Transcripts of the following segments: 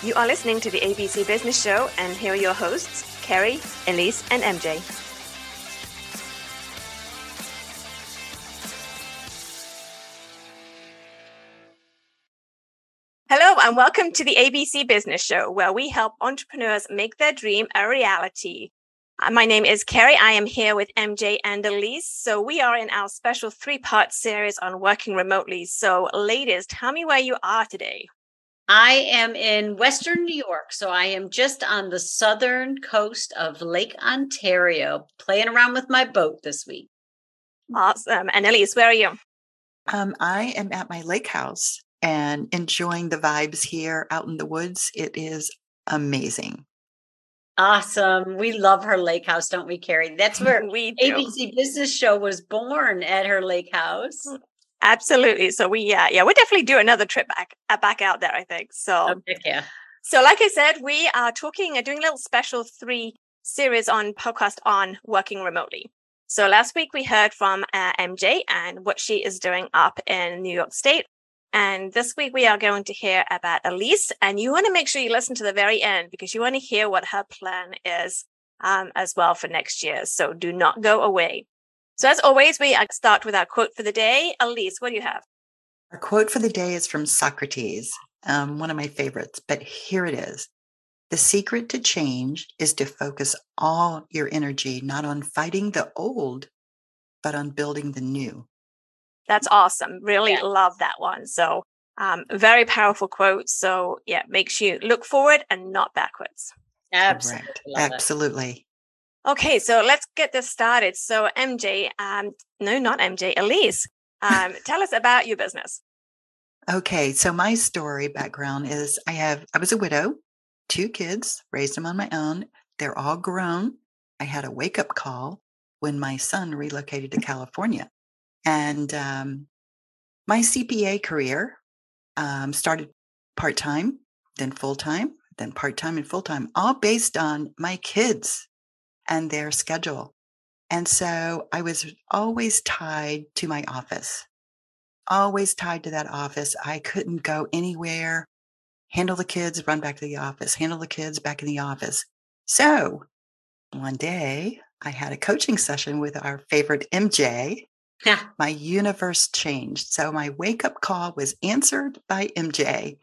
You are listening to the ABC Business Show, and here are your hosts, Carrie, Elise, and MJ. Hello, and welcome to the ABC Business Show, where we help entrepreneurs make their dream a reality. Uh, my name is Carrie. I am here with MJ and Elise. So we are in our special three part series on working remotely. So, ladies, tell me where you are today. I am in Western New York. So I am just on the southern coast of Lake Ontario, playing around with my boat this week. Awesome. And Elise, where are you? Um, I am at my lake house and enjoying the vibes here out in the woods. It is amazing. Awesome. We love her lake house, don't we, Carrie? That's where we do. ABC Business Show was born at her lake house. Absolutely. So we, yeah yeah, we'll definitely do another trip back, uh, back out there. I think so. Yeah. So, like I said, we are talking, uh, doing a little special three series on podcast on working remotely. So last week we heard from uh, MJ and what she is doing up in New York State and this week we are going to hear about Elise, and you want to make sure you listen to the very end because you want to hear what her plan is um, as well for next year. So do not go away. So as always, we uh, start with our quote for the day. Elise, what do you have? Our quote for the day is from Socrates, um, one of my favorites, but here it is. The secret to change is to focus all your energy not on fighting the old, but on building the new. That's awesome. Really yeah. love that one. So, um, very powerful quote. So, yeah, makes you look forward and not backwards. Absolutely. Absolutely. Okay, so let's get this started. So, MJ, um, no, not MJ, Elise, um, tell us about your business. Okay, so my story background is I have I was a widow, two kids, raised them on my own. They're all grown. I had a wake up call when my son relocated to California. And um, my CPA career um, started part time, then full time, then part time and full time, all based on my kids and their schedule. And so I was always tied to my office, always tied to that office. I couldn't go anywhere, handle the kids, run back to the office, handle the kids back in the office. So one day I had a coaching session with our favorite MJ, yeah. My universe changed. So my wake up call was answered by MJ.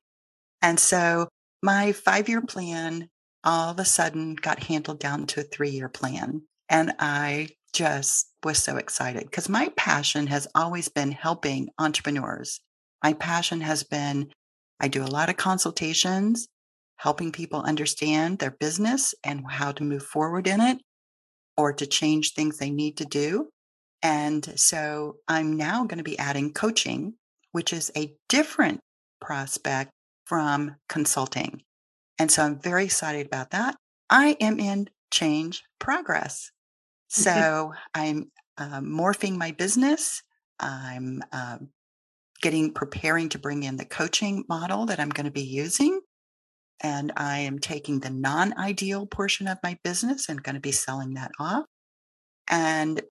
And so my five year plan all of a sudden got handled down to a three year plan. And I just was so excited because my passion has always been helping entrepreneurs. My passion has been I do a lot of consultations, helping people understand their business and how to move forward in it or to change things they need to do. And so I'm now going to be adding coaching, which is a different prospect from consulting. And so I'm very excited about that. I am in change progress. So I'm uh, morphing my business. I'm uh, getting preparing to bring in the coaching model that I'm going to be using. And I am taking the non ideal portion of my business and going to be selling that off. And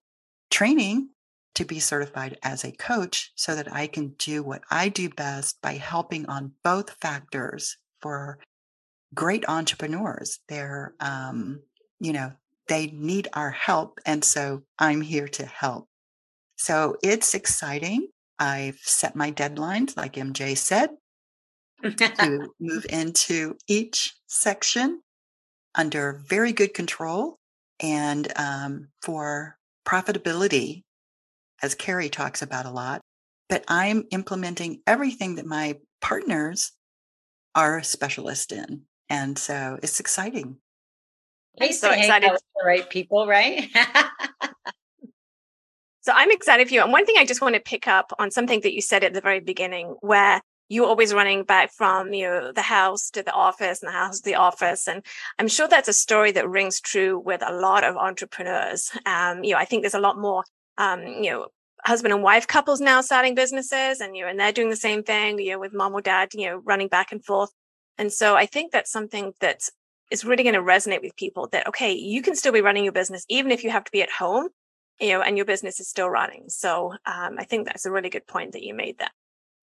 training to be certified as a coach so that I can do what I do best by helping on both factors for great entrepreneurs. They're, um, you know, they need our help. And so I'm here to help. So it's exciting. I've set my deadlines, like MJ said, to move into each section under very good control and um, for profitability, as Carrie talks about a lot, but I'm implementing everything that my partners are specialists in. And so it's exciting. I'm so excited. With the right people, right? so I'm excited for you. And one thing I just want to pick up on something that you said at the very beginning, where you're always running back from you know the house to the office and the house to the office and i'm sure that's a story that rings true with a lot of entrepreneurs um, you know i think there's a lot more um, you know husband and wife couples now starting businesses and you know and they're doing the same thing you know with mom or dad you know running back and forth and so i think that's something that is really going to resonate with people that okay you can still be running your business even if you have to be at home you know and your business is still running so um, i think that's a really good point that you made there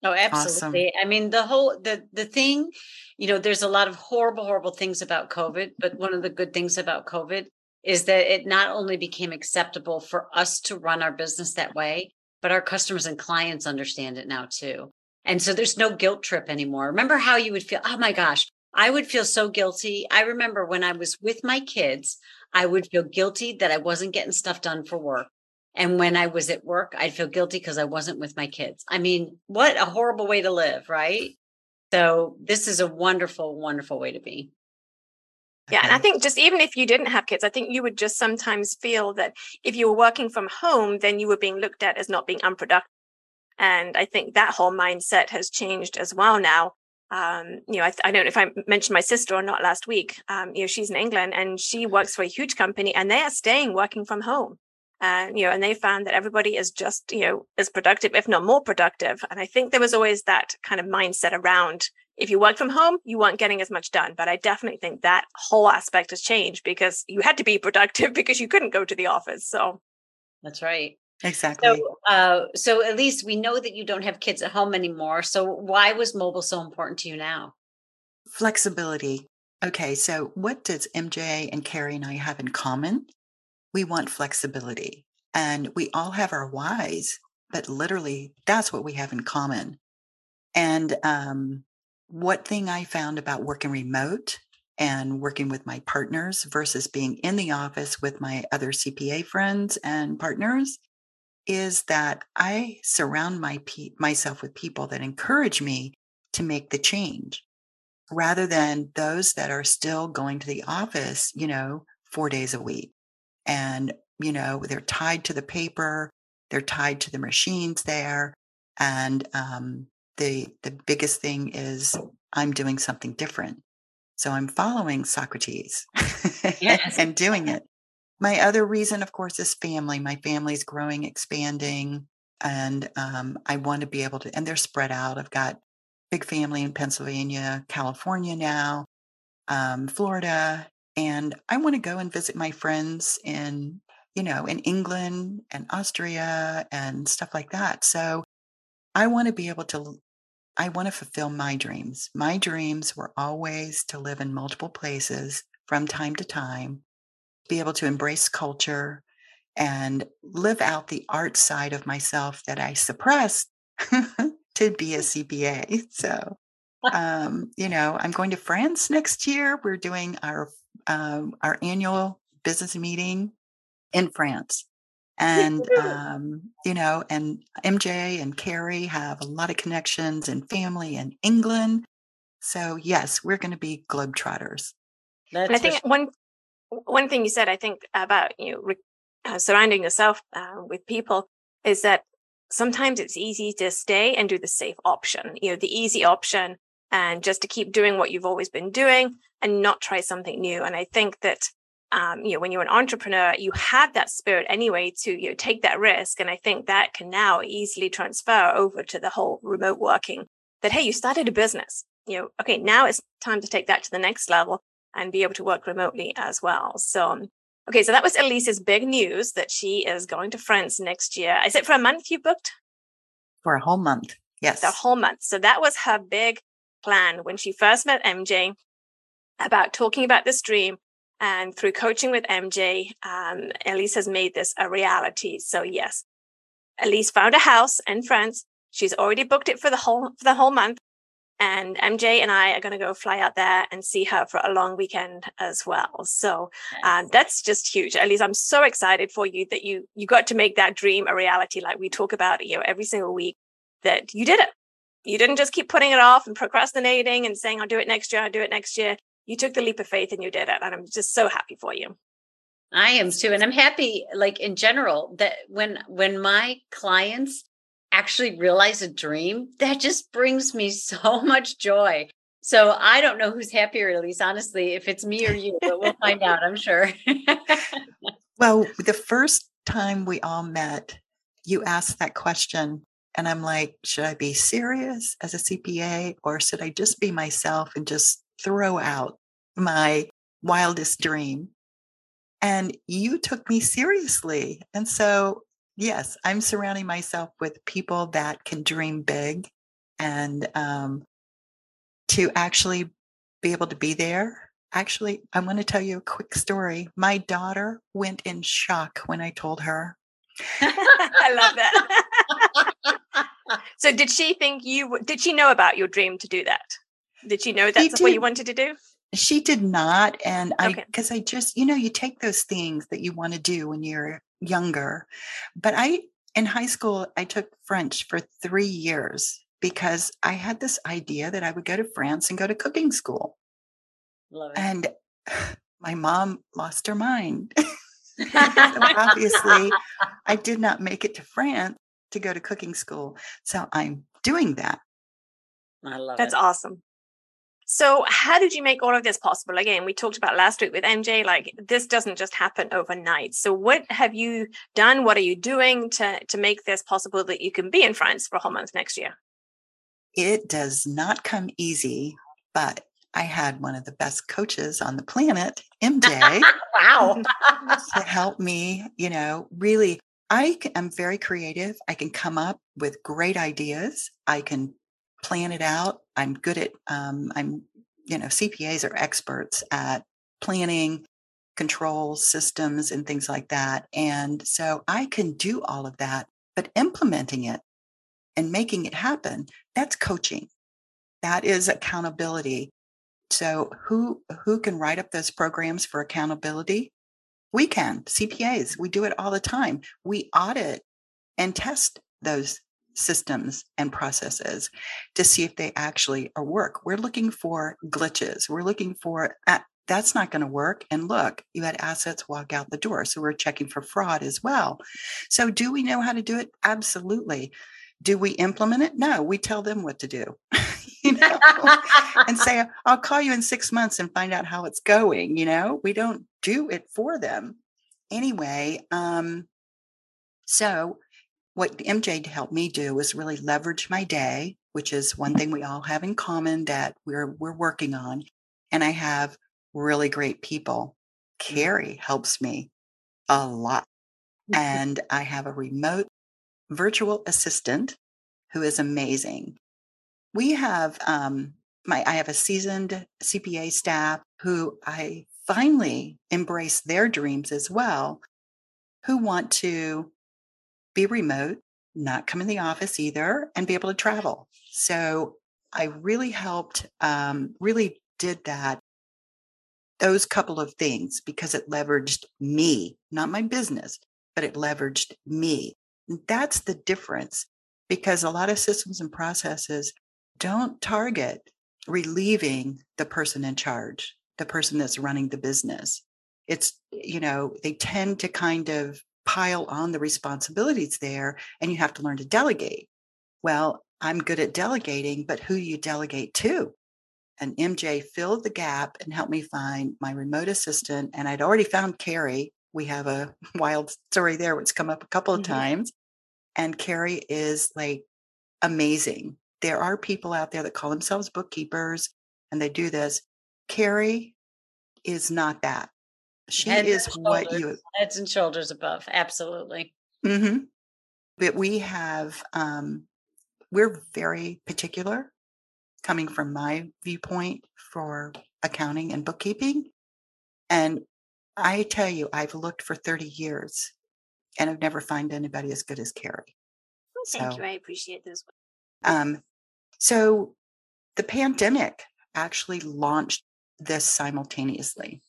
Oh, absolutely. Awesome. I mean, the whole the the thing, you know, there's a lot of horrible, horrible things about COVID, but one of the good things about COVID is that it not only became acceptable for us to run our business that way, but our customers and clients understand it now too. And so there's no guilt trip anymore. Remember how you would feel, oh my gosh, I would feel so guilty. I remember when I was with my kids, I would feel guilty that I wasn't getting stuff done for work. And when I was at work, I'd feel guilty because I wasn't with my kids. I mean, what a horrible way to live, right? So this is a wonderful, wonderful way to be. Yeah, and I think just even if you didn't have kids, I think you would just sometimes feel that if you were working from home, then you were being looked at as not being unproductive. And I think that whole mindset has changed as well now. Um, you know, I, I, don't know if I mentioned my sister or not last week. Um, you know, she's in England and she works for a huge company and they are staying working from home. And, uh, you know, and they found that everybody is just, you know, as productive, if not more productive. And I think there was always that kind of mindset around if you work from home, you weren't getting as much done. But I definitely think that whole aspect has changed because you had to be productive because you couldn't go to the office. So that's right. Exactly. So, uh, so at least we know that you don't have kids at home anymore. So why was mobile so important to you now? Flexibility. Okay, so what does MJ and Carrie and I have in common? We want flexibility, and we all have our whys, but literally, that's what we have in common. And um, what thing I found about working remote and working with my partners versus being in the office with my other CPA friends and partners is that I surround my pe- myself with people that encourage me to make the change rather than those that are still going to the office, you know, 4 days a week. And you know, they're tied to the paper, they're tied to the machines there and um the the biggest thing is I'm doing something different. So I'm following Socrates yes. and doing it. My other reason, of course, is family. My family's growing, expanding, and um, I want to be able to. And they're spread out. I've got big family in Pennsylvania, California now, um, Florida, and I want to go and visit my friends in, you know, in England and Austria and stuff like that. So I want to be able to I want to fulfill my dreams. My dreams were always to live in multiple places from time to time, be able to embrace culture and live out the art side of myself that I suppressed to be a CPA. So, um, you know, I'm going to France next year. We're doing our um, our annual business meeting in France. And um, you know and mj and carrie have a lot of connections and family in england. So yes we're going to be globetrotters. And i think one one thing you said i think about you know uh, surrounding yourself uh, with people is that sometimes it's easy to stay and do the safe option you know the easy option and just to keep doing what you've always been doing and not try something new and i think that um, you know, when you're an entrepreneur, you have that spirit anyway to you know, take that risk. And I think that can now easily transfer over to the whole remote working that, hey, you started a business, you know, okay, now it's time to take that to the next level and be able to work remotely as well. So, um, okay, so that was Elise's big news that she is going to France next year. Is it for a month you booked? For a whole month. Yes. The whole month. So that was her big plan when she first met MJ about talking about this dream and through coaching with MJ, um, Elise has made this a reality. So yes, Elise found a house in France. She's already booked it for the whole for the whole month. And MJ and I are going to go fly out there and see her for a long weekend as well. So um, that's just huge. Elise, I'm so excited for you that you you got to make that dream a reality. Like we talk about, you know, every single week that you did it. You didn't just keep putting it off and procrastinating and saying, "I'll do it next year. I'll do it next year." you took the leap of faith and you did it. And I'm just so happy for you. I am too. And I'm happy, like in general, that when when my clients actually realize a dream, that just brings me so much joy. So I don't know who's happier, Elise honestly, if it's me or you, but we'll find out, I'm sure. well, the first time we all met, you asked that question. And I'm like, should I be serious as a CPA or should I just be myself and just throw out my wildest dream. And you took me seriously. And so, yes, I'm surrounding myself with people that can dream big and um, to actually be able to be there. Actually, I want to tell you a quick story. My daughter went in shock when I told her. I love that. so, did she think you? Did she know about your dream to do that? Did she know that's what you wanted to do? She did not. And I, because I just, you know, you take those things that you want to do when you're younger. But I, in high school, I took French for three years because I had this idea that I would go to France and go to cooking school. Love it. And my mom lost her mind. so obviously, I did not make it to France to go to cooking school. So I'm doing that. I love That's it. awesome. So, how did you make all of this possible? Again, we talked about last week with MJ, like this doesn't just happen overnight. So, what have you done? What are you doing to, to make this possible that you can be in France for a whole month next year? It does not come easy, but I had one of the best coaches on the planet, MJ. wow. to help me, you know, really. I am very creative. I can come up with great ideas. I can plan it out. I'm good at, um, I'm, you know, CPAs are experts at planning, control systems, and things like that. And so I can do all of that, but implementing it and making it happen, that's coaching. That is accountability. So who who can write up those programs for accountability? We can, CPAs. We do it all the time. We audit and test those systems and processes to see if they actually are work. We're looking for glitches. We're looking for that's not going to work. And look, you had assets walk out the door. So we're checking for fraud as well. So do we know how to do it? Absolutely. Do we implement it? No, we tell them what to do. you know, and say, I'll call you in six months and find out how it's going. You know, we don't do it for them. Anyway, um, so what MJ helped me do was really leverage my day, which is one thing we all have in common that we're we're working on. And I have really great people. Mm-hmm. Carrie helps me a lot. And I have a remote virtual assistant who is amazing. We have um, my I have a seasoned CPA staff who I finally embrace their dreams as well, who want to be remote, not come in the office either, and be able to travel. So I really helped, um, really did that, those couple of things because it leveraged me, not my business, but it leveraged me. That's the difference because a lot of systems and processes don't target relieving the person in charge, the person that's running the business. It's, you know, they tend to kind of pile on the responsibilities there and you have to learn to delegate. Well, I'm good at delegating, but who do you delegate to? And MJ filled the gap and helped me find my remote assistant. And I'd already found Carrie. We have a wild story there, which come up a couple of mm-hmm. times. And Carrie is like amazing. There are people out there that call themselves bookkeepers and they do this. Carrie is not that. She is what you heads and shoulders above. Absolutely. Mm-hmm. But we have, um, we're very particular coming from my viewpoint for accounting and bookkeeping. And I tell you, I've looked for 30 years and I've never found anybody as good as Carrie. Well, thank so, you. I appreciate this. Um, so the pandemic actually launched this simultaneously.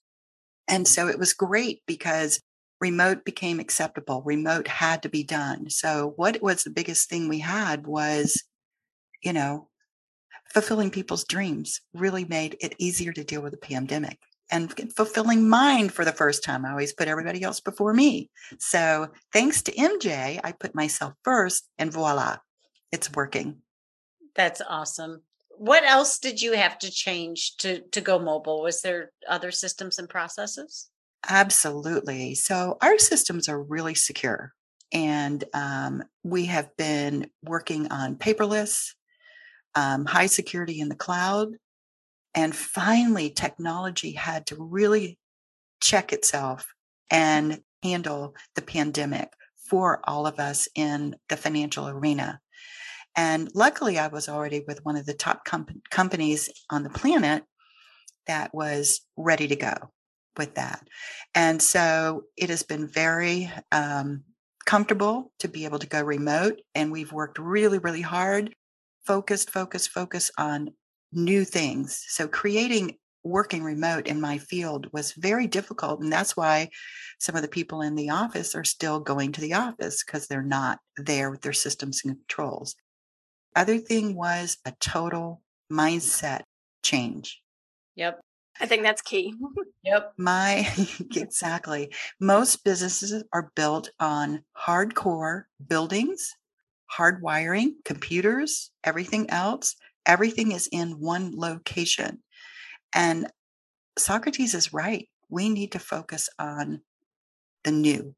And so it was great because remote became acceptable. Remote had to be done. So what was the biggest thing we had was, you know, fulfilling people's dreams really made it easier to deal with the pandemic and fulfilling mine for the first time. I always put everybody else before me. So thanks to MJ, I put myself first and voila, it's working. That's awesome what else did you have to change to to go mobile? Was there other systems and processes? Absolutely. So our systems are really secure and um, we have been working on paperless um, high security in the cloud and finally technology had to really check itself and handle the pandemic for all of us in the financial arena And luckily, I was already with one of the top com- companies on the planet that was ready to go with that. And so it has been very um, comfortable to be able to go remote. And we've worked really, really hard, focused, focus, focus on new things. So creating working remote in my field was very difficult. And that's why some of the people in the office are still going to the office because they're not there with their systems and controls. Other thing was a total mindset change. Yep. I think that's key. Yep. My exactly. Most businesses are built on hardcore buildings, hard wiring, computers, everything else. Everything is in one location. And Socrates is right. We need to focus on the new.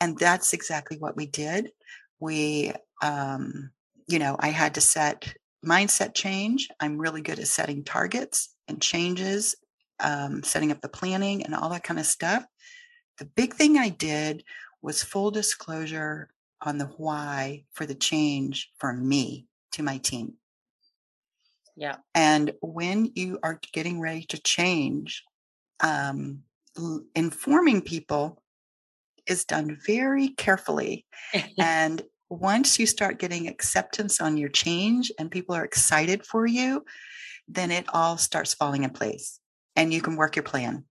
And that's exactly what we did. We, um, you know, I had to set mindset change. I'm really good at setting targets and changes, um, setting up the planning and all that kind of stuff. The big thing I did was full disclosure on the why for the change for me to my team. Yeah. And when you are getting ready to change, um, informing people is done very carefully. and once you start getting acceptance on your change and people are excited for you, then it all starts falling in place and you can work your plan.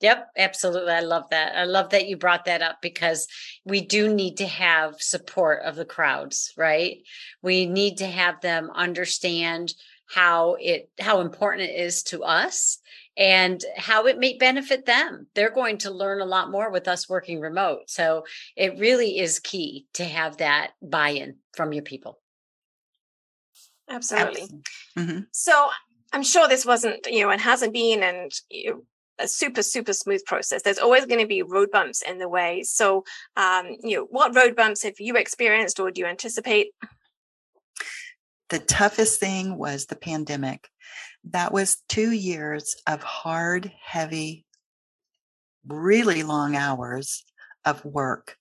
Yep, absolutely. I love that. I love that you brought that up because we do need to have support of the crowds, right? We need to have them understand how it how important it is to us and how it may benefit them. They're going to learn a lot more with us working remote. So it really is key to have that buy-in from your people. Absolutely. Mm-hmm. So I'm sure this wasn't, you know, and hasn't been and you know, a super super smooth process there's always going to be road bumps in the way so um you know what road bumps have you experienced or do you anticipate the toughest thing was the pandemic. That was two years of hard, heavy, really long hours of work.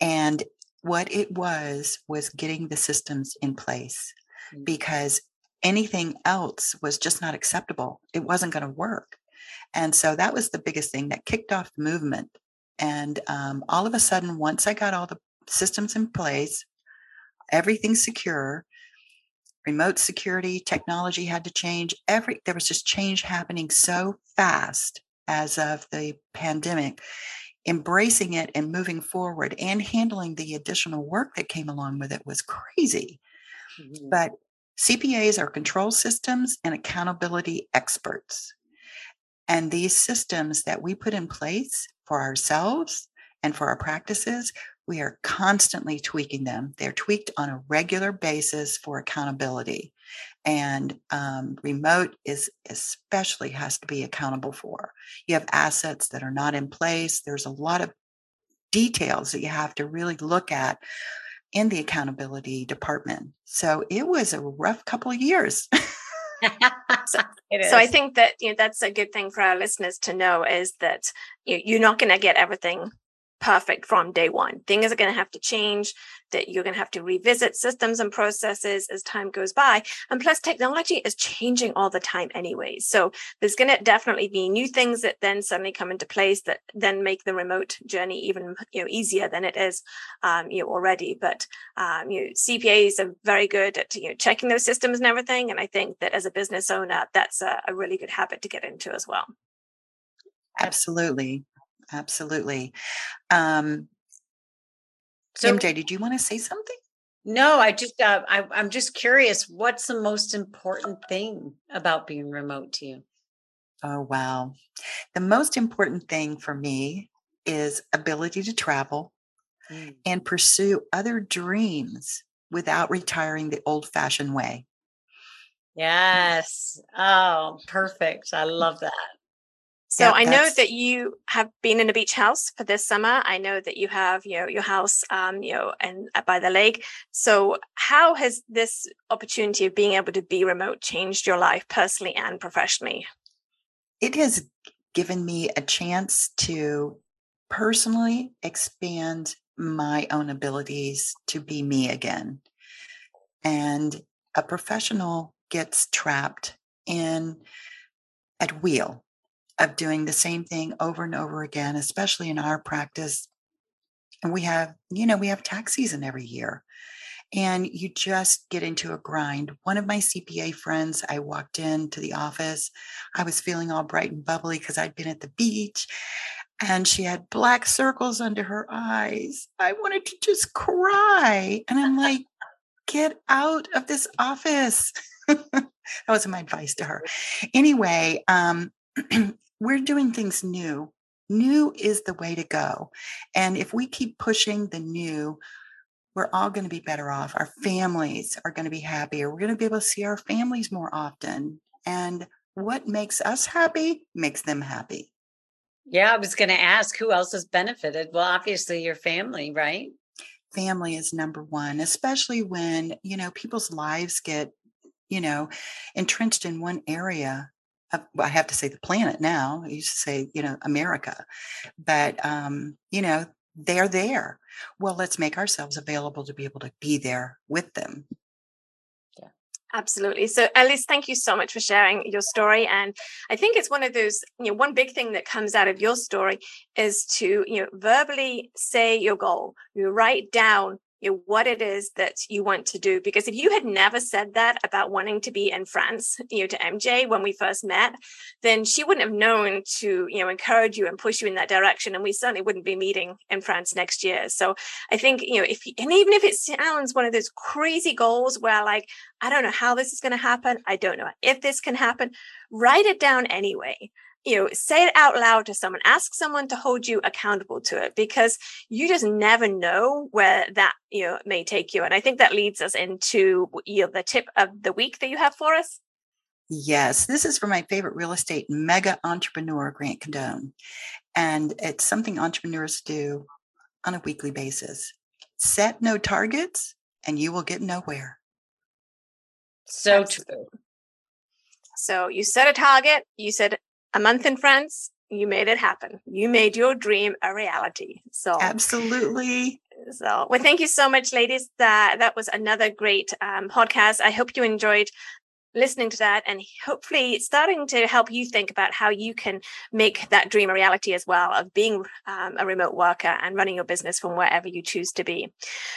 And what it was, was getting the systems in place mm. because anything else was just not acceptable. It wasn't going to work. And so that was the biggest thing that kicked off the movement. And um, all of a sudden, once I got all the systems in place, everything secure, remote security technology had to change every there was just change happening so fast as of the pandemic. Embracing it and moving forward and handling the additional work that came along with it was crazy. Mm-hmm. but cpas are control systems and accountability experts. And these systems that we put in place for ourselves and for our practices we are constantly tweaking them. They're tweaked on a regular basis for accountability. And um, remote is especially has to be accountable for. You have assets that are not in place. There's a lot of details that you have to really look at in the accountability department. So it was a rough couple of years. so, so, I think that you know that's a good thing for our listeners to know is that you you're not going to get everything perfect from day one. Things are going to have to change, that you're going to have to revisit systems and processes as time goes by. And plus, technology is changing all the time anyway. So there's going to definitely be new things that then suddenly come into place that then make the remote journey even you know easier than it is um, you know already. But um, you know, CPAs are very good at you know checking those systems and everything. And I think that as a business owner, that's a, a really good habit to get into as well. Absolutely. Absolutely. Um, so, MJ, did you want to say something? No, I just uh, I, I'm just curious. What's the most important thing about being remote to you? Oh wow, the most important thing for me is ability to travel mm. and pursue other dreams without retiring the old-fashioned way. Yes. Oh, perfect. I love that. So I know that you have been in a beach house for this summer. I know that you have, you know, your house, um, you know, and uh, by the lake. So how has this opportunity of being able to be remote changed your life personally and professionally? It has given me a chance to personally expand my own abilities to be me again. and a professional gets trapped in a wheel of doing the same thing over and over again, especially in our practice. And we have, you know, we have tax season every year and you just get into a grind. One of my CPA friends, I walked into the office. I was feeling all bright and bubbly because I'd been at the beach and she had black circles under her eyes. I wanted to just cry. And I'm like, get out of this office. that was my advice to her. Anyway, um, we're doing things new. New is the way to go. And if we keep pushing the new, we're all going to be better off. Our families are going to be happier. We're going to be able to see our families more often. And what makes us happy makes them happy. Yeah, I was going to ask who else has benefited? Well, obviously your family, right? Family is number one, especially when, you know, people's lives get, you know, entrenched in one area. I have to say the planet now. I used to say, you know, America. But, um, you know, they're there. Well, let's make ourselves available to be able to be there with them. Yeah, absolutely. So, Elise, thank you so much for sharing your story. And I think it's one of those, you know, one big thing that comes out of your story is to, you know, verbally say your goal. You write down what it is that you want to do. Because if you had never said that about wanting to be in France, you know, to MJ when we first met, then she wouldn't have known to, you know, encourage you and push you in that direction. And we certainly wouldn't be meeting in France next year. So I think, you know, if, and even if it sounds one of those crazy goals where like, I don't know how this is going to happen. I don't know if this can happen. Write it down anyway you know say it out loud to someone ask someone to hold you accountable to it because you just never know where that you know may take you and i think that leads us into you know the tip of the week that you have for us. Yes this is for my favorite real estate mega entrepreneur grant cardone and it's something entrepreneurs do on a weekly basis. Set no targets and you will get nowhere. So true. So you set a target you said a month in France, you made it happen. You made your dream a reality. So absolutely. So, well, thank you so much, ladies. That that was another great um, podcast. I hope you enjoyed listening to that and hopefully starting to help you think about how you can make that dream a reality as well of being um, a remote worker and running your business from wherever you choose to be.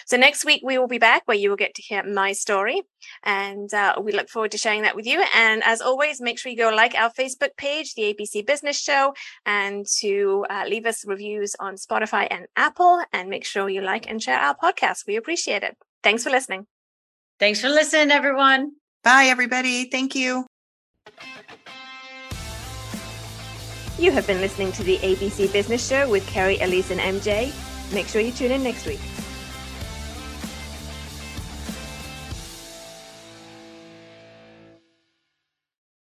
So next week we will be back where you will get to hear my story and uh, we look forward to sharing that with you. And as always, make sure you go like our Facebook page, the ABC Business Show, and to uh, leave us reviews on Spotify and Apple and make sure you like and share our podcast. We appreciate it. Thanks for listening. Thanks for listening, everyone. Bye, everybody. Thank you. You have been listening to the ABC Business Show with Carrie, Elise, and MJ. Make sure you tune in next week.